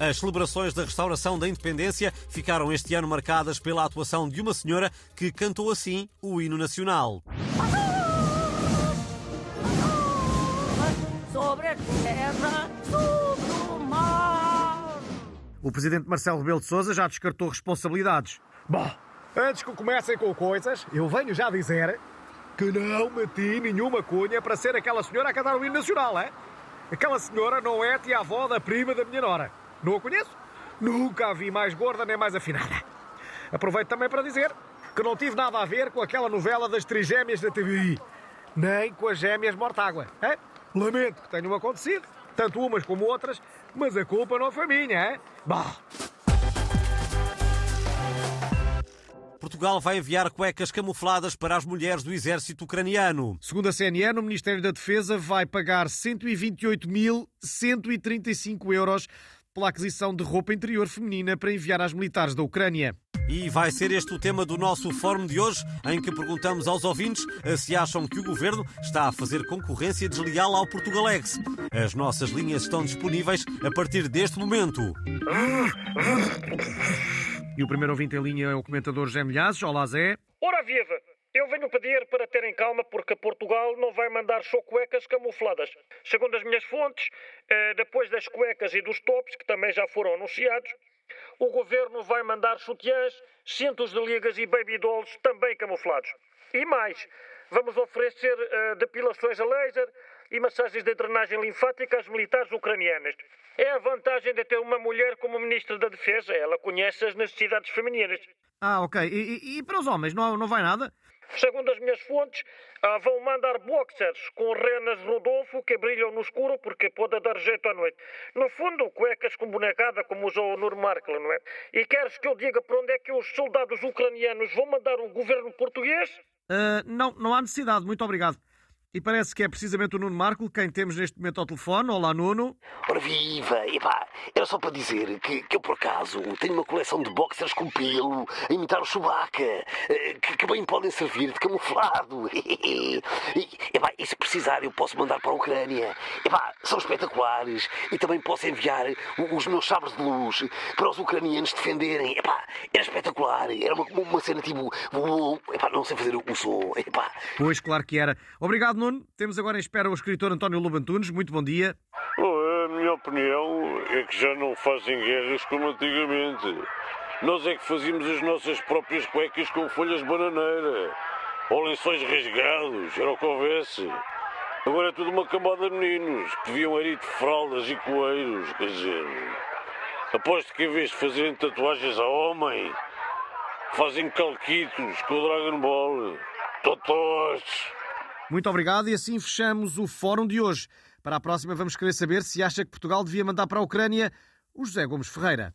As celebrações da restauração da independência ficaram este ano marcadas pela atuação de uma senhora que cantou assim o hino nacional. Sobre a terra, sobre o mar. O presidente Marcelo Rebelo de Sousa já descartou responsabilidades. Bom, antes que comecem com coisas, eu venho já dizer que não meti nenhuma cunha para ser aquela senhora a cantar o hino nacional, é? Aquela senhora não é tia-avó da prima da minha nora. Não a conheço? Nunca a vi mais gorda nem mais afinada. Aproveito também para dizer que não tive nada a ver com aquela novela das trigêmeas da TVI, nem com as gêmeas Mortágua. É? Lamento que tenham acontecido, tanto umas como outras, mas a culpa não foi minha, é? Bah. Portugal vai enviar cuecas camufladas para as mulheres do exército ucraniano. Segundo a CNN, o Ministério da Defesa vai pagar 128.135 euros pela aquisição de roupa interior feminina para enviar às militares da Ucrânia. E vai ser este o tema do nosso fórum de hoje, em que perguntamos aos ouvintes se acham que o governo está a fazer concorrência desleal ao Portugalex. As nossas linhas estão disponíveis a partir deste momento. E o primeiro ouvinte em linha é o comentador José Milhazes. Olá, Zé. Ora viva! Eu venho pedir para terem calma porque Portugal não vai mandar só cuecas camufladas. Segundo as minhas fontes, eh, depois das cuecas e dos tops, que também já foram anunciados, o governo vai mandar sutiãs, cintos de ligas e baby dolls também camuflados. E mais, vamos oferecer uh, depilações a laser e massagens de drenagem linfática às militares ucranianas. É a vantagem de ter uma mulher como Ministra da Defesa. Ela conhece as necessidades femininas. Ah, ok. E, e, e para os homens, não, não vai nada? Segundo as minhas fontes, ah, vão mandar boxers com renas Rodolfo que brilham no escuro porque pode dar jeito à noite. No fundo, cuecas com bonecada, como usou o Nur Markle, não é? E queres que eu diga para onde é que os soldados ucranianos vão mandar o governo português? Uh, não, não há necessidade. Muito obrigado. E parece que é precisamente o Nuno Marco quem temos neste momento ao telefone. Olá, Nuno. Ora viva! Epá, era só para dizer que, que eu, por acaso, tenho uma coleção de boxers com pelo a imitar o Chewbacca, eh, que, que bem podem servir de camuflado. Epá, se precisar, eu posso mandar para a Ucrânia. Epá, são espetaculares. E também posso enviar os meus sabres de luz para os ucranianos defenderem. Epá, era espetacular. Era uma, uma cena tipo... Epá, não sei fazer o som. Epá. Pois, claro que era. Obrigado, Nuno. Temos agora em espera o escritor António Lobantunes. Muito bom dia. A minha opinião é que já não fazem guerras como antigamente. Nós é que fazíamos as nossas próprias cuecas com folhas de bananeira. Ou lençóis rasgados, era o que houvesse. Agora é tudo uma camada de meninos que deviam ir de fraldas e coelhos, quer dizer. Aposto que em vez de fazerem tatuagens a homem, fazem calquitos com o Dragon Ball. Totós! Muito obrigado e assim fechamos o fórum de hoje. Para a próxima vamos querer saber se acha que Portugal devia mandar para a Ucrânia o José Gomes Ferreira.